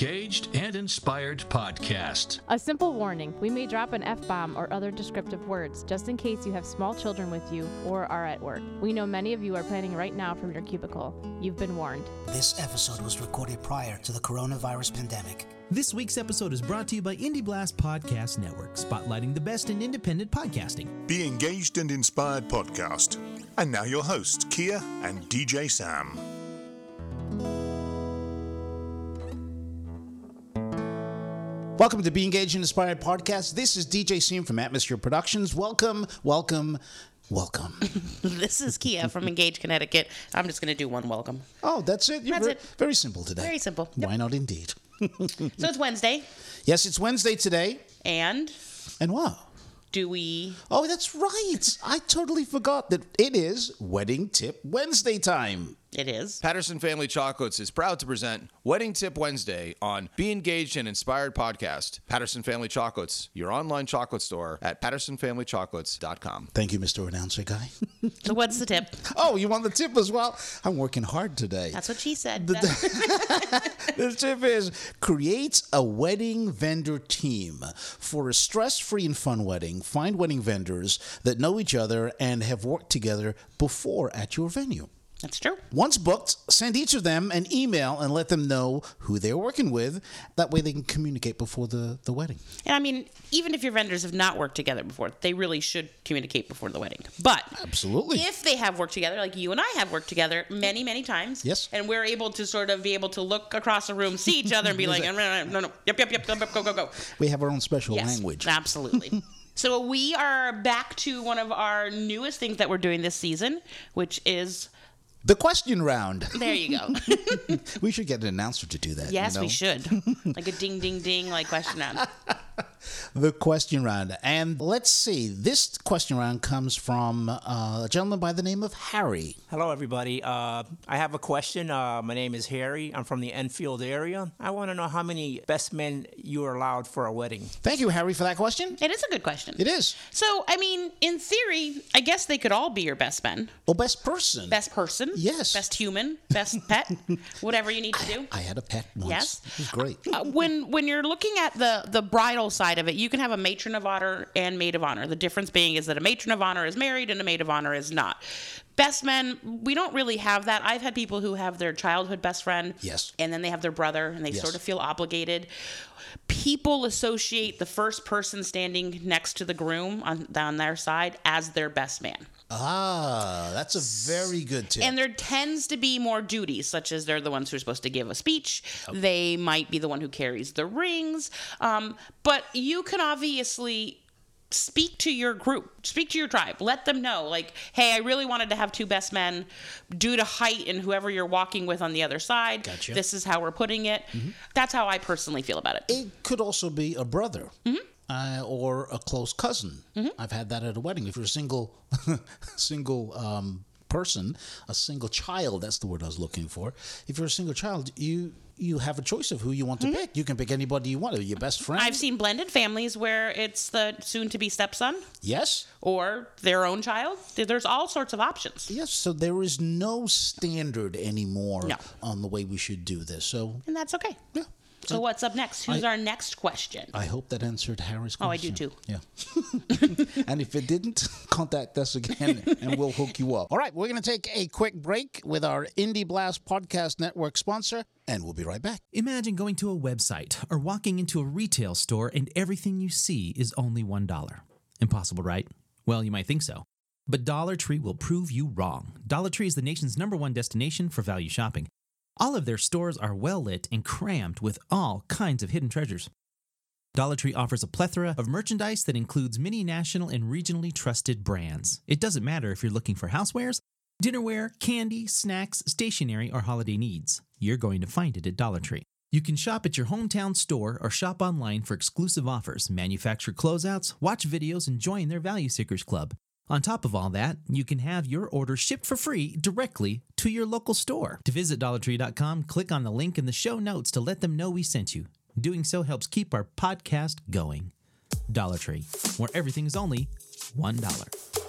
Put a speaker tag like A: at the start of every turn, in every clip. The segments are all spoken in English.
A: Engaged and Inspired podcast.
B: A simple warning we may drop an F bomb or other descriptive words just in case you have small children with you or are at work. We know many of you are planning right now from your cubicle. You've been warned.
C: This episode was recorded prior to the coronavirus pandemic.
D: This week's episode is brought to you by Indie Blast Podcast Network, spotlighting the best in independent podcasting.
E: Be Engaged and Inspired podcast. And now your hosts, Kia and DJ Sam.
F: Welcome to Be Engaged and Inspired podcast. This is DJ Sam from Atmosphere Productions. Welcome, welcome, welcome.
G: This is Kia from Engage, Connecticut. I'm just going to do one welcome.
F: Oh, that's it. You're
G: That's
F: ver-
G: it.
F: Very simple today.
G: Very simple. Yep.
F: Why not indeed?
G: So it's Wednesday,
F: Yes, it's Wednesday today.
G: and
F: And wow.
G: do we?
F: Oh, that's right. I totally forgot that it is Wedding Tip Wednesday time.
G: It is.
H: Patterson Family Chocolates is proud to present Wedding Tip Wednesday on Be Engaged and Inspired podcast. Patterson Family Chocolates, your online chocolate store at pattersonfamilychocolates.com.
F: Thank you, Mr. Announcer Guy.
G: So what's the tip?
F: oh, you want the tip as well? I'm working hard today.
G: That's what she said.
F: The tip is create a wedding vendor team for a stress-free and fun wedding. Find wedding vendors that know each other and have worked together before at your venue.
G: That's true.
F: Once booked, send each of them an email and let them know who they're working with. That way they can communicate before the, the wedding.
G: And I mean, even if your vendors have not worked together before, they really should communicate before the wedding. But
F: Absolutely.
G: if they have worked together, like you and I have worked together many, many times,
F: Yes.
G: and we're able to sort of be able to look across the room, see each other, and be like, no, no, no, no, yep, yep, yep, yep, yep, go, go, go.
F: We have our own special
G: Yes,
F: language.
G: Absolutely. so we are back to one of our newest things that we're doing this season, which is
F: The question round.
G: there you go.
F: We should get an announcer to do that.
G: yes,
F: you know?
G: we should. Like a ding ding ding like question round.
F: The question round. And let's see, this question round comes from uh, a gentleman by the name of Harry.
I: Hello, everybody. Uh, I have a question. Uh, my name is Harry. I'm from the Enfield area. I want to know how many best men you are allowed for a wedding.
F: Thank you, Harry, for that question.
G: It is a good question.
F: It is.
G: So, I mean, in theory, I guess they could all be your best men,
F: Well, best person.
G: best person,
F: Yes.
G: best human, best pet, whatever you need to do.
F: I had a pet once.
G: Yes.
F: It was great.
G: Uh, when when you're looking at the the bridal side of it, you can have a matron of honor and maid of honor. The difference being is that a matron of honor is married and a maid of honor is not. Best men, we don't really have that. I've had people who have their childhood best friend,
F: Yes.
G: and then they have their brother, and they
F: Yes.
G: sort of feel obligated. People associate the first person standing next to the groom on on their side as their best man.
F: Ah, that's a very good tip.
G: And there tends to be more duties, such as they're the ones who are supposed to give a speech. They might be the one who carries the rings. Um, but you can obviously speak to your group, speak to your tribe, let them know, like, hey, I really wanted to have two best men due to height and whoever you're walking with on the other side.
F: Gotcha.
G: This is how we're putting it. That's how I personally feel about it.
F: it could also be a brother.
G: Mm-hmm.
F: Uh, or a close cousin. I've had that at a wedding. If you're a single, single um, person, a single child, that's the word I was looking for. If you're a single child, you you have a choice of who you want to pick. You can pick anybody you want. Your best friend.
G: Mm-hmm. I've seen blended families where it's the soon to be stepson
F: yes,
G: or their own child. There's all sorts of options.
F: yes. So there is no standard anymore
G: No.
F: on the way we should do this. So
G: And that's okay.
F: yeah.
G: So what's up next? Who's
F: I-
G: our next question?
F: I hope that answered Harry's question.
G: Oh, I do too.
F: Yeah. and if it didn't, contact us again and we'll hook you up. All right, we're going to take a quick break with our Indie Blast Podcast Network sponsor, and we'll be right back.
D: Imagine going to a website or walking into a retail store and everything you see is only $1. Impossible, right? Well, you might think so. But Dollar Tree will prove you wrong. Dollar Tree is the nation's number one destination for value shopping. All of their stores are well lit and crammed with all kinds of hidden treasures. Dollar Tree offers a plethora of merchandise that includes many national and regionally trusted brands. It doesn't matter if you're looking for housewares, dinnerware, candy, snacks, stationery, or holiday needs. You're going to find it at Dollar Tree. You can shop at your hometown store or shop online for exclusive offers, manufacturer closeouts, watch videos, and join their Value Seekers Club. On top of all that, you can have your order shipped for free directly to your local store. To visit DollarTree.com, click on the link in the show notes to let them know we sent you. Doing so helps keep our podcast going. Dollar Tree, where everything is only $1.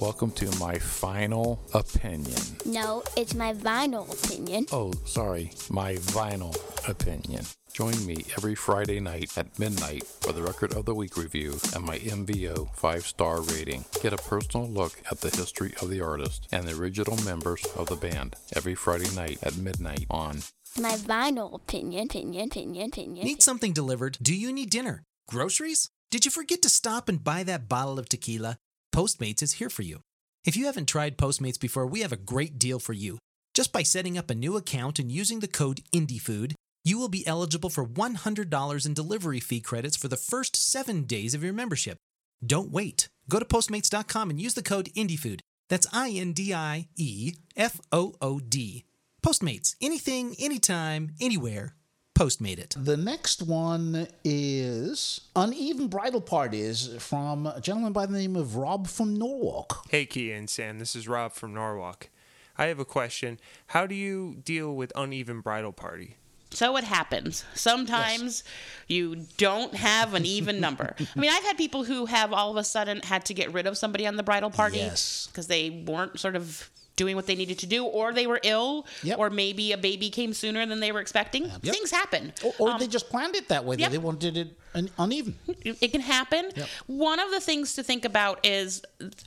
J: Welcome to my final opinion.
K: No, it's my vinyl opinion.
J: Oh, sorry, my vinyl opinion. Join me every Friday night at midnight for the Record of the Week review and my MVO 5 star rating. Get a personal look at the history of the artist and the original members of the band every Friday night at midnight on
K: My vinyl opinion, opinion, opinion, opinion.
D: Need something delivered? Do you need dinner? Groceries? Did you forget to stop and buy that bottle of tequila? Postmates is here for you. If you haven't tried Postmates before, we have a great deal for you. Just by setting up a new account and using the code INDIEFOOD, you will be eligible for $100 in delivery fee credits for the first seven days of your membership. Don't wait. Go to Postmates.com and use the code INDIEFOOD. That's I N D I E F O O D. Postmates. Anything, anytime, anywhere. Postmate it.
F: The next one is Uneven Bridal Parties from a gentleman by the name of Rob from Norwalk.
L: Hey, Kia and Sam, this is Rob from Norwalk. I have a question. How do you deal with uneven bridal party?
G: So it happens. Sometimes you don't have an even number. I mean, I've had people who have all of a sudden had to get rid of somebody on the bridal party
F: Yes.
G: because they weren't sort of doing what they needed to do, or they were ill, or maybe a baby came sooner than they were expecting. Things happen.
F: Or, or um, they just planned it that way.
G: yep.
F: They wanted it un- uneven.
G: It can happen. One of the things to think about is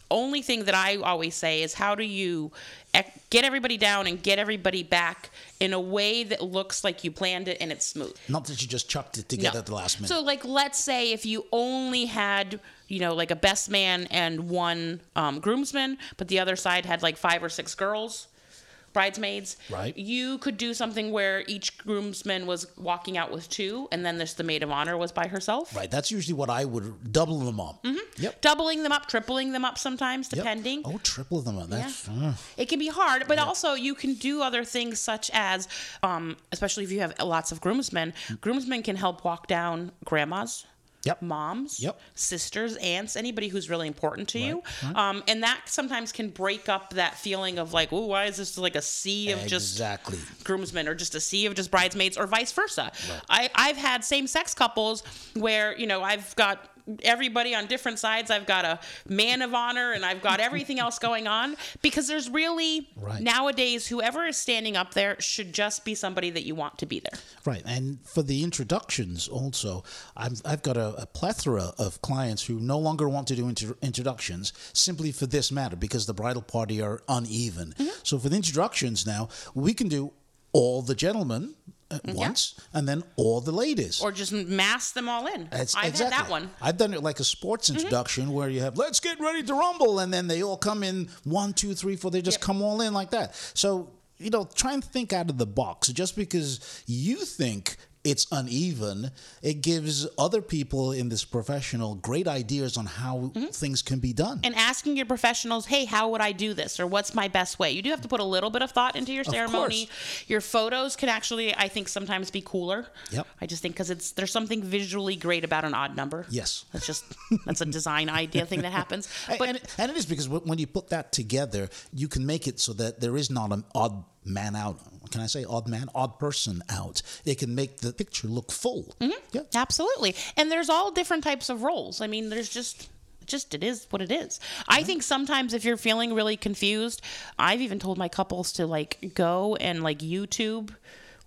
G: only thing that I always say is how do you get everybody down and get everybody back in a way that looks like you planned it and it's smooth.
F: Not that you just chucked it together
G: No.
F: at the last minute.
G: So, like, let's say if you only had, you know, like a best man and one um, groomsman, but the other side had like five or six girls, bridesmaids.
F: Right.
G: You could do something where each groomsman was walking out with two, and then this the maid of honor was by herself.
F: right. That's usually what I would double them up.
G: Mm-hmm.
F: Yep.
G: Doubling them up, tripling them up sometimes,
F: Yep.
G: depending.
F: Oh, triple them up. That's uh,
G: It can be hard, but also you can do other things such as, um, especially if you have lots of groomsmen, groomsmen can help walk down grandmas.
F: Yep.
G: Moms,
F: Yep.
G: sisters, aunts, anybody who's really important to you.
F: right.
G: Um, and that sometimes can break up that feeling of like, oh, why is this like a sea of just
F: exactly.
G: groomsmen or just a sea of just bridesmaids or vice versa. I, I've had same sex couples where, you know, I've got everybody on different sides. I've got a man of honor and I've got everything else going on because there's really
F: Right.
G: nowadays whoever is standing up there should just be somebody that you want to be there.
F: Right, and for the introductions also, I've, I've got a, a plethora of clients who no longer want to do inter- introductions simply for this matter because the bridal party are uneven.
G: Mm-hmm.
F: So for the introductions now, we can do all the gentlemen at once and then all the ladies.
G: Or just mass them all in.
F: That's-
G: I've
F: exactly.
G: had that one. Mm-hmm.
F: I've done it like a sports introduction where you have let's get ready to rumble, and then they all come in one, two, three, four. They just come all in like that. So you know, try and think out of the box. Just because you think it's uneven, it gives other people in this professional great ideas on how
G: Mm-hmm.
F: things can be done.
G: and asking your professionals, hey, how would I do this? Or what's my best way? You do have to put a little bit of thought into your ceremony. Your photos can actually, I think, sometimes be cooler.
F: Yep.
G: I just think because it's there's something visually great about an odd number.
F: Yes.
G: That's just that's a design idea thing that happens.
F: And- and, it, and it is because when you put that together, you can make it so that there is not an odd man out. Can I say odd man, odd person out? It can make the picture look full. Mm-hmm. Yeah.
G: Absolutely. And there's all different types of roles. I mean, there's just just it is what it is. I mm-hmm. think sometimes if you're feeling really confused, I've even told my couples to like go and like YouTube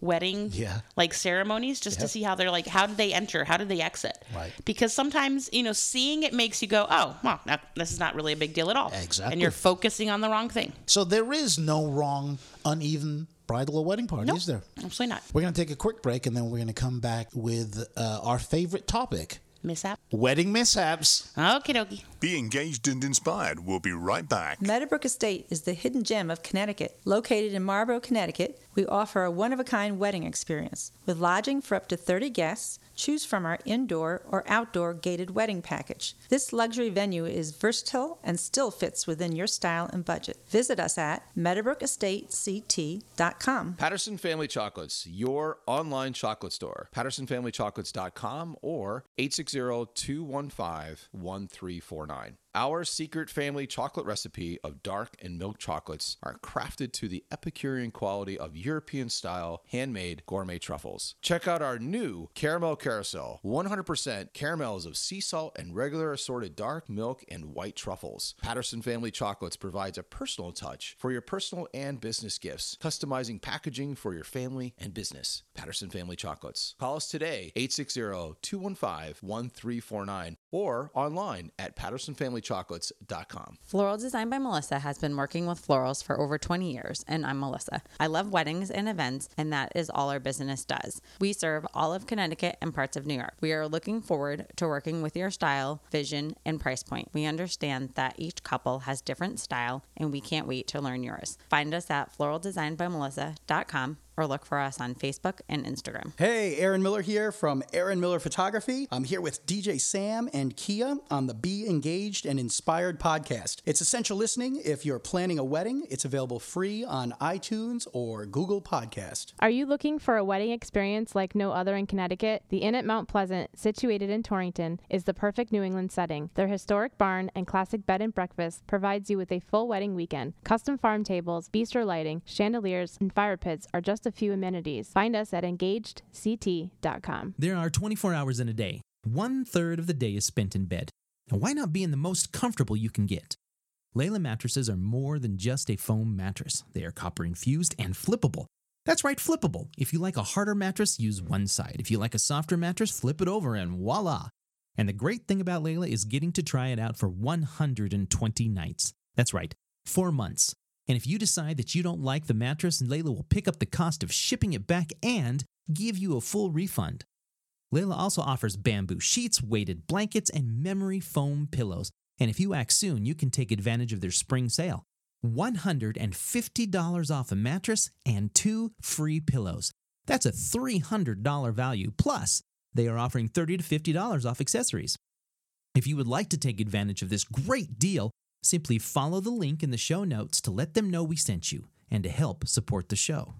G: wedding
F: Yeah.
G: like ceremonies just to see how they're like how did they enter how did they exit
F: Right.
G: because sometimes you know seeing it makes you go oh well no, this is not really a big deal at all
F: Exactly.
G: and you're focusing on the wrong thing
F: So there is no wrong, uneven bridal or wedding party, is there?
G: absolutely not
F: We're going to take a quick break and then we're going to come back with uh, our favorite topic
G: mishap
F: wedding mishaps.
G: okay dokie
E: Be engaged and inspired. We'll be right back.
M: Meadowbrook Estate is the hidden gem of Connecticut. Located in Marlborough, Connecticut, we offer a one of a kind wedding experience. With lodging for up to 30 guests, choose from our indoor or outdoor gated wedding package. This luxury venue is versatile and still fits within your style and budget. Visit us at meadowbrookestatect.com.
H: Patterson Family Chocolates, your online chocolate store. PattersonFamilyChocolates.com or 860-215-1349. Our secret family chocolate recipe of dark and milk chocolates are crafted to the Epicurean quality of European style handmade gourmet truffles. Check out our new caramel carousel 100% caramels of sea salt and regular assorted dark milk and white truffles. Patterson Family Chocolates provides a personal touch for your personal and business gifts, customizing packaging for your family and business. Patterson Family Chocolates. Call us today 860 215 1349 or online at pattersonfamilychocolates.com.
N: Floral Design by Melissa has been working with florals for over 20 years, and I'm Melissa. I love weddings and events, and that is all our business does. We serve all of Connecticut and parts of New York. We are looking forward to working with your style, vision, and price point. We understand that each couple has different style, and we can't wait to learn yours. Find us at floraldesignbymelissa.com or look for us on Facebook and Instagram.
O: Hey, Airen Miller here from Airen Miller Photography. I'm here with DJ Sam and Kia on the Be Engaged and Inspired podcast. It's essential listening if you're planning a wedding. It's available free on iTunes or Google Podcast.
B: Are you looking for a wedding experience like no other in Connecticut? The Inn at Mount Pleasant, situated in Torrington, is the perfect New England setting. Their historic barn and classic bed and breakfast provides you with a full wedding weekend. Custom farm tables, bistro lighting, chandeliers, and fire pits are just a few amenities. Find us at engagedct.com.
D: There are 24 hours in a day. One third of the day is spent in bed. And why not be in the most comfortable you can get? Layla mattresses are more than just a foam mattress. They are copper infused and flippable. That's right, flippable. If you like a harder mattress, use one side. If you like a softer mattress, flip it over and voila. And the great thing about Layla is getting to try it out for 120 nights. That's right, four months. And if you decide that you don't like the mattress, Layla will pick up the cost of shipping it back and give you a full refund. Layla also offers bamboo sheets, weighted blankets, and memory foam pillows. And if you act soon, you can take advantage of their spring sale. $150 off a mattress and two free pillows. That's a $300 value. Plus, they are offering 30 to $50 off accessories. If you would like to take advantage of this great deal, simply follow the link in the show notes to let them know we sent you and to help support the show.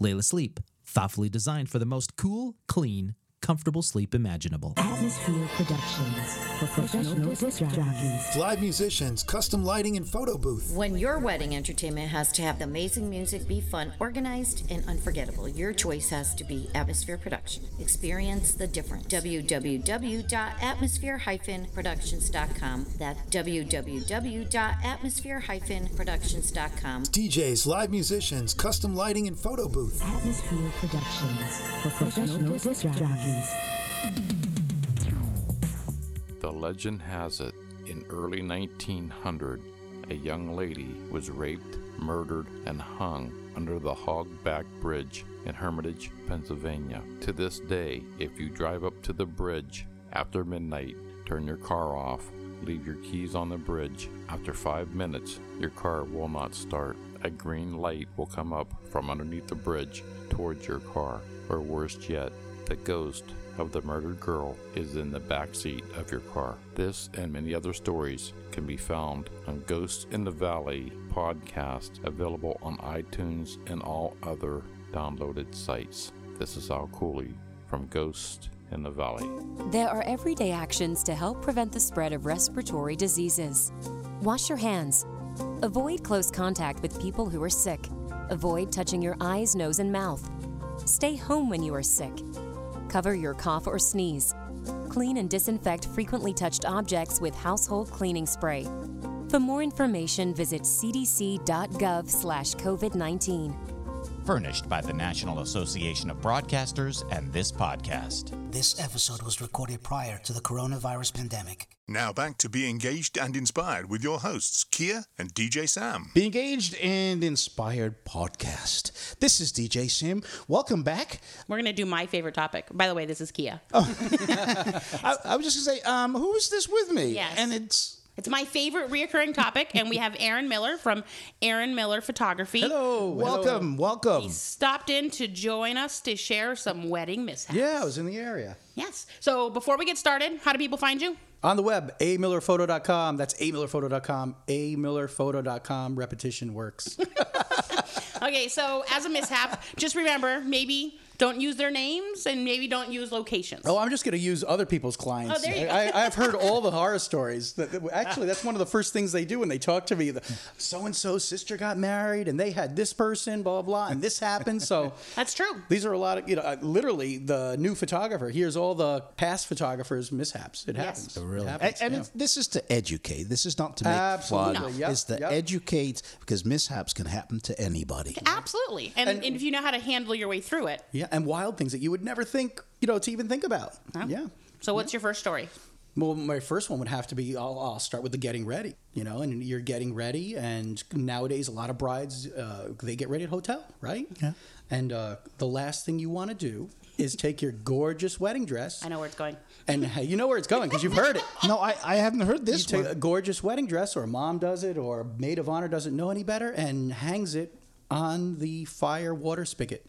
D: Layla Sleep, thoughtfully designed for the most cool, clean, comfortable sleep imaginable.
P: Atmosphere Productions for professional disc jockeys.
Q: Live musicians, custom lighting and photo booth.
R: When your wedding entertainment has to have the amazing music be fun, organized, and unforgettable, your choice has to be Atmosphere Production. Experience the difference. www.atmosphere-productions.com. That's www.atmosphere-productions.com.
Q: DJs, live musicians, custom lighting and photo booth.
P: Atmosphere Productions for professional disc jockeys.
J: The legend has it, in early 1900, a young lady was raped, murdered, and hung under the Hogback Bridge in Hermitage, Pennsylvania. To this day, if you drive up to the bridge after midnight, turn your car off, leave your keys on the bridge, after five minutes, your car will not start. A green light will come up from underneath the bridge towards your car, or worse yet, the ghost of the murdered girl is in the back seat of your car. This and many other stories can be found on Ghosts in the Valley podcast, available on iTunes and all other downloaded sites. This is Al Cooley from Ghost in the Valley.
S: There are everyday actions to help prevent the spread of respiratory diseases. Wash your hands. Avoid close contact with people who are sick. Avoid touching your eyes, nose, and mouth. Stay home when you are sick. Cover your cough or sneeze. Clean and disinfect frequently touched objects with household cleaning spray. For more information, visit cdc.gov/covid19.
T: Furnished by the National Association of Broadcasters and this podcast.
C: This episode was recorded prior to the coronavirus pandemic.
E: Now back to Be Engaged and Inspired with your hosts, Kia and DJ Sam.
F: Be Engaged and Inspired podcast. This is DJ Sam. Welcome back.
G: We're going to do my favorite topic. By the way, this is Kia.
F: I, I was just going to say, um, who is this with me?
G: Yes.
F: And it's.
G: It's my favorite reoccurring topic, and we have Airen Miller from Airen Miller Photography.
F: Hello, welcome, welcome.
G: He stopped in to join us to share some wedding mishaps.
O: Yeah, I was in the area.
G: Yes. So before we get started, how do people find you?
O: On the web, amillerphoto.com. That's amillerphoto.com. amillerphoto.com. Repetition works.
G: Okay, so as a mishap, just remember maybe Don't use their names and maybe don't use locations.
O: Oh, I'm just going to use other people's clients.
G: Oh, there you go.
O: I, I've heard all the horror stories. That, that- actually, that's one of the first things they do when they talk to me. So and so sister got married, and they had this person, blah blah, blah and this happened. So
G: that's true.
O: These are a lot of you know. uh, Literally, the new photographer hears all the past photographers' mishaps. It happens.
F: Really?
O: It happens,
F: and and
O: yeah.
F: this is to educate. This is not to make
O: Absolutely.
F: fun.
O: Yep,
F: It's to
O: yep.
F: educate because mishaps can happen to anybody.
G: Absolutely. And, and, if you know how to handle your way through it.
O: Yeah, and wild things that you would never think, you know, to even think about. Yeah.
G: So what's your first story?
O: Well, my first one would have to be I'll, I'll start with the getting ready, you know, and you're getting ready. And nowadays, a lot of brides, uh, they get ready at hotel, right? Yeah. And uh, the last thing you want to do is take your gorgeous wedding dress.
G: I know where it's going.
O: And hey, you know where it's going because you've heard it.
F: No, I, I haven't heard this
O: you take
F: one.
O: a gorgeous wedding dress, or mom does it, or maid of honor doesn't know any better, and hangs it on the fire water spigot.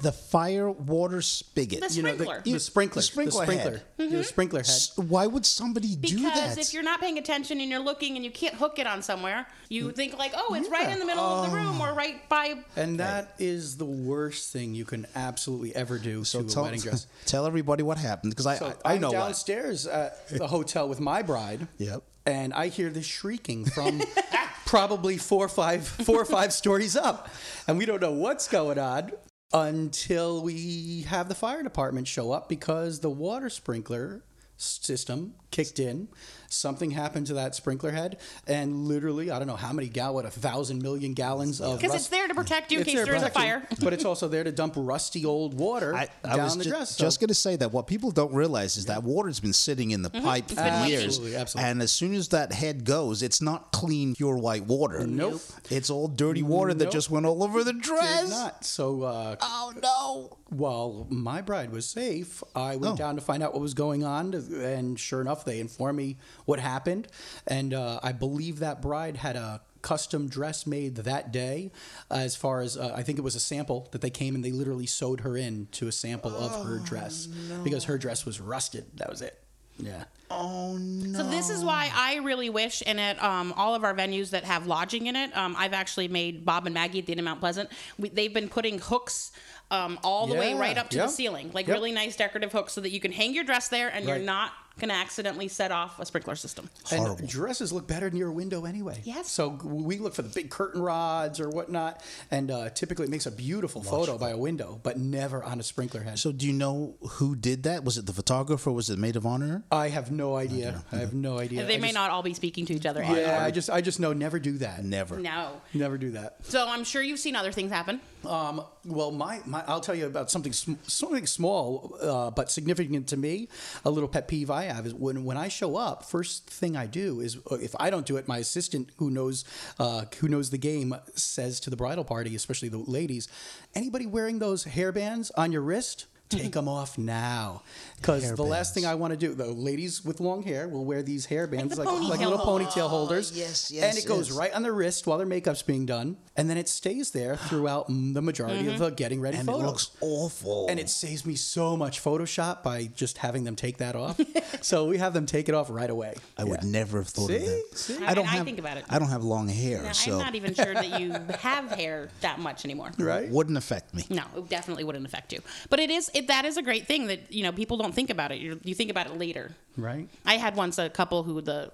F: The fire water spigot.
G: The
O: You know,
G: sprinkler.
O: the, the sprinkler.
F: The sprinkler
O: the
F: head.
O: sprinkler. The sprinkler head.
F: S- Why would somebody do that?
G: Because if you're not paying attention and you're looking and you can't hook it on somewhere, you mm. think like, oh, it's right in the middle of the room or right by.
O: And that is the worst thing you can absolutely ever do
F: so
O: to
F: tell,
O: a wedding dress.
F: tell everybody what happened because I,
O: So
F: I, I
O: I'm
F: know what.
O: downstairs at the hotel with my bride.
F: Yep.
O: And I hear this shrieking from probably four or five, four or five stories up, and we don't know what's going on until we have the fire department show up because the water sprinkler system kicked in. Something happened to that sprinkler head, and literally, I don't know how many gal, what a thousand million gallons of
G: Because it's there to protect you in case
O: there
G: there is a fire.
O: but it's also there to dump rusty old water
F: I
O: down
F: was
O: the
F: ju-
O: dress.
F: just going to say that what people don't realize is that water's been sitting in the
O: Mhm.
F: pipe
O: It's
F: for
O: been
F: years,
O: Absolutely, absolutely.
F: and as soon as that head goes, it's not clean, pure white water.
O: Nope.
F: It's all dirty water that just went all over the
O: Did
F: dress.
O: not. So, uh,
F: oh no!
O: While my bride was safe, I went
F: Oh.
O: down to find out what was going on, and sure enough, they informed me what happened. And uh, I believe that bride had a custom dress made that day. As far as uh, I think it was a sample that they came and they literally sewed her in to a sample of her dress because her dress was rusted. That was it. Yeah.
F: Oh no!
G: So this is why I really wish, and at um, all of our venues that have lodging in it, um, I've actually made Bob and Maggie at the Inn of Mount Pleasant. We, they've been putting hooks um, all the way right up to
O: yep,
G: the ceiling, like
O: yep.
G: really nice decorative hooks, so that you can hang your dress there and you're not going to accidentally set off a sprinkler system.
O: And dresses look better near a window anyway. Yes. So we look for the big curtain rods or whatnot, and uh, typically it makes a beautiful photo by a window, but never on a sprinkler head.
F: So do you know who did that? Was it the photographer? Was it maid of honor?
O: I have no idea. I have no idea.
G: they
O: I
G: may
O: just-
G: not all be speaking to each other.
O: Yeah,
G: anymore.
O: I just I just know never do that.
F: Never.
G: No.
O: Never do that.
G: So I'm sure you've seen other things happen.
O: Um, well, my, my I'll tell you about something sm- something small uh, but significant to me. A little pet peeve I have is when when I show up, first thing I do is uh, if I don't do it, my assistant who knows uh, who knows the game says to the bridal party, especially the ladies, anybody wearing those hairbands on your wrist. Take them off now, because the last thing I want to do, the ladies with long hair will wear these hairbands like, like,
G: ponytail
O: little ponytail oh, holders.
F: yes, yes.
O: and
F: yes,
O: it goes right on the wrist while their makeup's being done, and then it stays there throughout the majority of mm-hmm. the getting ready
F: And it looks awful.
O: and it saves me so much Photoshop by just having them take that off. so we have them take it off right away.
F: I would never have thought of
O: See?
F: that.
O: See?
G: I
F: don't
G: mean, I
F: have.
G: think about it.
F: I don't have long hair,
G: Now,
F: so
G: I'm not even sure that you have hair that much anymore.
O: Right?
F: wouldn't affect me.
G: No, it definitely wouldn't affect you. But it is it, that is a great thing that you know people don't think about it. you you think about it later.
O: Right?
G: I had once a couple who the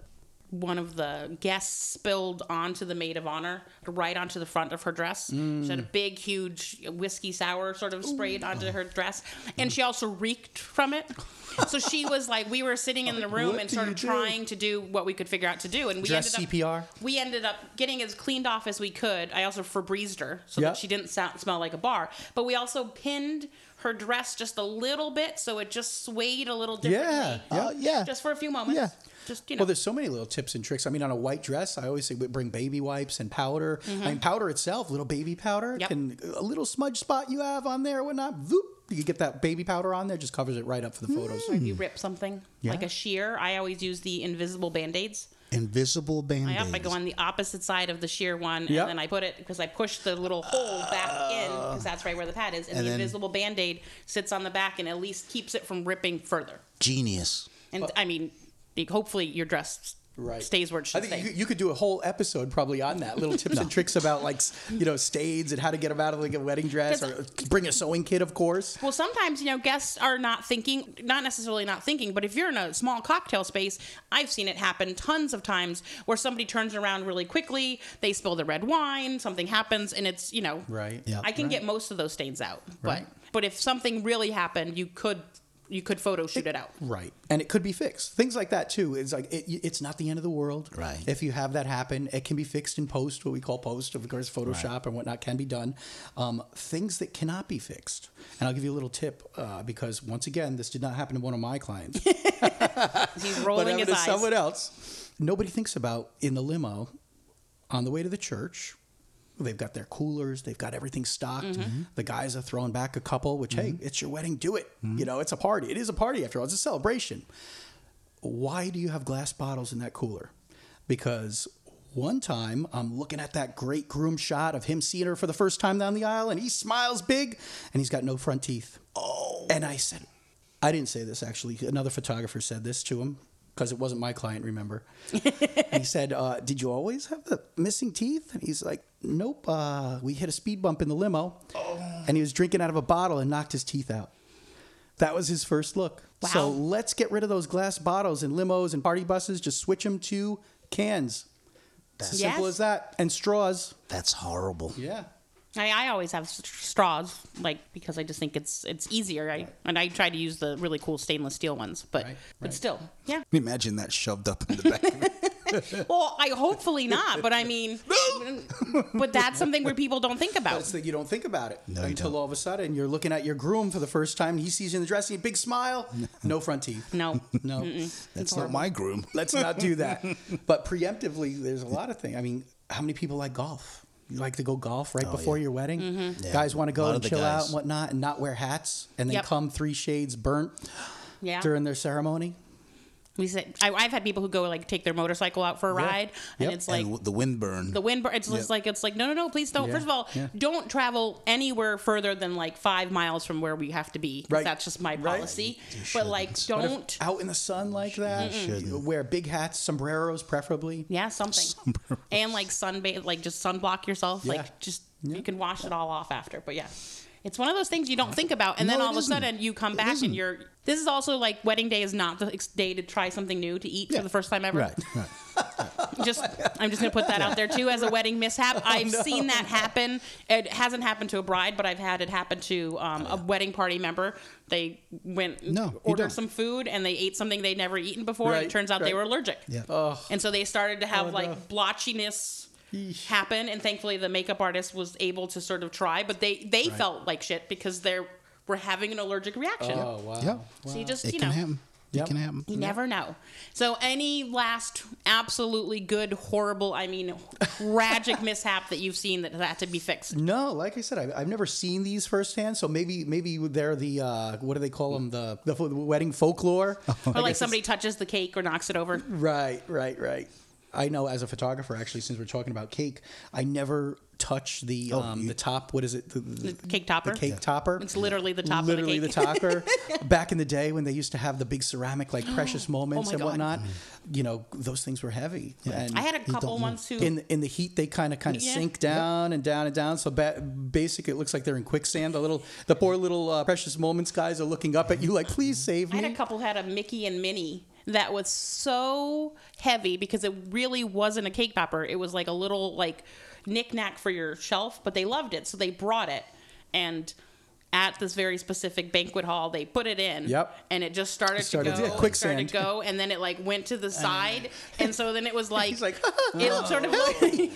G: one of the guests spilled onto the maid of honor right onto the front of her dress. She had a big, huge whiskey sour sort of sprayed onto her dress, and she also reeked from it. So she was like, we were sitting in the room
O: What
G: and sort of
O: do?
G: trying to do what we could figure out to do, and we
O: Dress
G: ended up
O: CPR.
G: we ended up getting as cleaned off as we could. I also Febrezed her so
O: Yep.
G: that she didn't sound, smell like a bar. But we also pinned her dress just a little bit so it just swayed a little differently.
O: Yeah, yeah.
F: Uh, yeah.
G: Just for a few moments.
O: Yeah.
G: Just, you know.
O: Well, there's so many little tips and tricks. I mean, on a white dress, I always say we bring baby wipes and powder. I mm-hmm. mean, powder itself, little baby powder,
G: Yep.
O: can a little smudge spot you have on there, whatnot. Voop, you get that baby powder on there, just covers it right up for the photos.
G: Mm, if you rip something
O: Yeah.
G: like a shear, I always use the invisible band aids.
F: Invisible band
G: I, I go on the opposite side of the sheer one,
O: Yep.
G: and then I put it because I push the little hole back in because that's right where the pad is, and,
F: And
G: the invisible band aid sits on the back and at least keeps it from ripping further.
F: Genius.
G: And I mean, hopefully your dress
O: Right.
G: stays where it should
O: I think
G: stay.
O: you, you could do a whole episode probably on that. Little tips and tricks about like you know stains and how to get them out of like a wedding dress, or bring a sewing kit, of course.
G: Well, sometimes, you know, guests are not thinking, not necessarily not thinking, but if you're in a small cocktail space, I've seen it happen tons of times where somebody turns around really quickly, they spill the red wine, something happens, and it's, you know,
O: Right.
G: Yeah, I can get most of those stains out. But
O: Right.
G: but if something really happened, you could you could photo shoot it out.
O: Right, and it could be fixed. Things like that too. It's like it, it's not the end of the world.
F: Right.
O: If you have that happen, it can be fixed in post, what we call post. Of course, Photoshop and whatnot can be done. Um, things that cannot be fixed, and I'll give you a little tip uh, because once again, this did not happen to one of my clients.
G: He's rolling
O: but
G: his
O: to
G: eyes.
O: someone else. Nobody thinks about in the limo on the way to the church. They've got their coolers. They've got everything stocked.
G: Mm-hmm. mm-hmm.
O: The guys are throwing back a couple. Which hey, mm-hmm. it's your wedding. Do it. Mm-hmm. You know, it's a party. It is a party after all. It's a celebration. Why do you have glass bottles in that cooler? Because one time I'm looking at that great groom shot of him seeing her for the first time down the aisle, and he smiles big, and he's got no front teeth. Oh. And I said, I didn't say this actually. Another photographer said this to him because it wasn't my client, remember? he said, uh, Did you always have the missing teeth? And he's like, Nope. Uh, we hit a speed bump in the limo, and he was drinking out of a bottle and knocked his teeth out. That was his first look. So let's get rid of those glass bottles and limos and party buses. Just switch them to cans. As simple
G: Yes.
O: as that. And straws.
F: That's horrible.
O: Yeah.
G: I, I always have straws, like because I just think it's it's easier. I and I try to use the really cool stainless steel ones, but but still, yeah.
B: Imagine that shoved up in the back.
G: Well, I hopefully not, but I mean, but that's something where people don't think about.
O: That's that you don't think about it
F: No, you
O: until
F: don't.
O: all of a sudden you're looking at your groom for the first time. And he sees you in the dressing, and big smile, no front teeth.
G: No,
O: no,
B: That's not my groom.
O: Let's not do that. But preemptively, there's a lot of things. I mean, how many people like golf? You like to go golf right
F: Oh,
O: before
F: yeah.
O: your wedding?
G: Mhm.
F: Yeah.
O: Guys want to go
F: lot
O: and
F: of the
O: chill out and whatnot, and not wear hats, and then
G: Yep.
O: come three shades burnt
G: Yeah.
O: during their ceremony.
G: We said I, I've had people who go like take their motorcycle out for a
O: Yeah.
G: ride, and
O: Yep.
G: it's like
F: and the wind burn.
G: the wind. bur- It's
F: Yep.
G: like it's like no, no, no. Please don't.
O: Yeah.
G: First of all,
O: Yeah.
G: don't travel anywhere further than like five miles from where we have to be.
O: Right.
G: That's just my policy.
F: You
G: But like, don't.
O: out in the sun like that. wear big hats, sombreros, preferably.
G: Yeah, something. and like sunbathe, like just sunblock yourself.
O: Yeah.
G: Like just you can wash it all off after. But yeah. It's one of those things you don't think about, and then all of a sudden you come back and you're. This is also like wedding day is not the day to try something new to eat for the first time ever.
F: Right. right.
G: Just I'm just gonna put that out there too as a wedding mishap. I've seen that happen. It hasn't happened to a bride, but I've had it happen to um, a wedding party member. They went
F: No,
G: ordered some food and they ate something they'd never eaten before. and it turns out they were allergic.
F: Yeah.
O: Oh,
G: And so they started to have
O: Oh,
G: like
O: no.
G: blotchiness happen, and thankfully the makeup artist was able to sort of try, but they they
O: Right.
G: felt like shit because they were having an allergic reaction.
O: oh wow.
F: Yeah.
G: So you just
F: It
G: you
F: can
G: know.
F: happen.
O: Yep.
F: It can happen.
G: You never know. So, any last absolutely good, horrible, I mean, tragic mishap that you've seen that had to be fixed?
O: No, like I said, I've, I've never seen these firsthand. So maybe maybe they're the uh, what do they call them the the, the wedding folklore.
G: Or like somebody touches the cake or knocks it over?
O: Right, right, right. I know as a photographer, actually, since we're talking about cake, I never touch the
F: Oh,
O: um,
F: you-
O: the top. What is it? The, the,
G: The cake topper?
O: the cake topper.
G: It's literally the top
O: Literally
G: of the
O: the topper. Back in the day when they used to have the big ceramic like precious moments
G: my
O: and
G: God.
O: whatnot, you know, those things were heavy. And
G: I had a couple
F: don't
G: ones who.
O: in in the heat they kind of kind of
G: Yeah.
O: sink down and down and down so ba- basically it looks like they're in quicksand the little the poor little uh, precious moments guys are looking up at you like please save me.
G: I had a couple had a Mickey and Minnie that was so heavy because it really wasn't a cake topper. It was like a little like knickknack for your shelf, but they loved it, so they brought it. And at this very specific banquet hall, they put it in.
O: Yep.
G: And it just started,
O: It started-
G: to go.
O: yeah,
G: it started to go, and then it like went to the uh. side, and so then it was like,
O: He's like,
G: it oh, sort of looked,
O: Minnie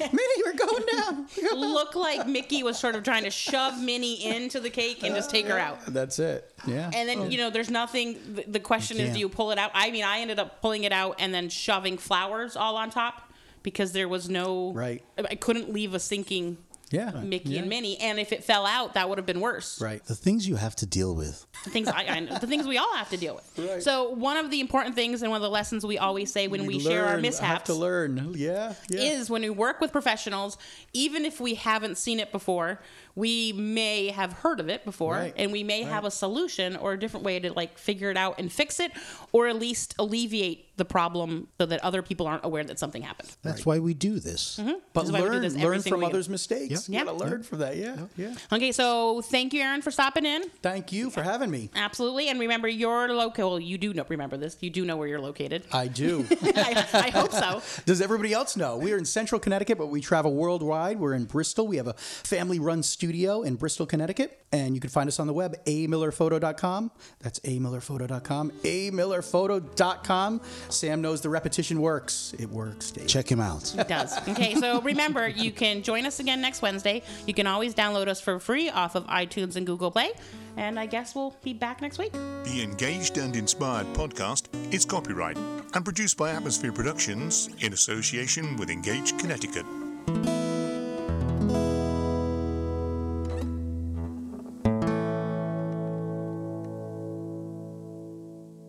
O: we're going down
G: looked like Mickey was sort of trying to shove Minnie into the cake and just take her out.
O: that's it yeah
G: And then oh. you know, there's nothing. The, the question is, do you pull it out? I mean, I ended up pulling it out and then shoving flowers all on top because there was no.
O: Right.
G: I couldn't leave a sinking
O: yeah
G: Mickey
O: yeah.
G: and Minnie, and if it fell out, that would have been worse.
O: right
F: The things you have to deal with.
G: The things I, I the things we all have to deal with.
O: Right.
G: So one of the important things and one of the lessons we always say when we,
O: We
G: share our mishaps
O: have to learn yeah yeah
G: is when we work with professionals, even if we haven't seen it before, we may have heard of it before
O: Right.
G: and we may
O: Right.
G: have a solution or a different way to like figure it out and fix it or at least alleviate the problem so that other people aren't aware that something happened.
F: That's why we do this.
G: Mhm.
O: But
G: This why we do
O: learn,
G: this every
O: learn from
G: week.
O: others' mistakes.
G: Yeah.
O: You gotta learn from that. Yeah, yeah.
G: Okay, so thank you, Airen, for stopping in.
O: Thank you for having me.
G: Absolutely, and remember, you're local. You do know. Remember this. You do know where you're located.
O: I do.
G: I, I hope so.
O: Does everybody else know? We are in central Connecticut, but we travel worldwide. We're in Bristol. We have a family run studio in Bristol, Connecticut. And you can find us on the web, amillerphoto.com. That's amillerphoto.com. amillerphoto.com. Sam knows the repetition works. It works, Dave.
F: Check him out.
G: It does. Okay, so remember, you can join us again next Wednesday. You can always download us for free off of iTunes and Google Play. And I guess we'll be back next week.
E: The Engaged and Inspired podcast is copyright and produced by Atmosphere Productions in association with Engaged Connecticut.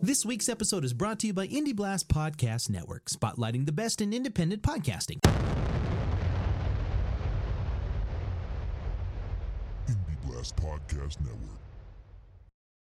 D: This week's episode is brought to you by Indie Blast Podcast Network, spotlighting the best in independent podcasting.
U: Indie Blast Podcast Network.